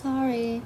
Sorry.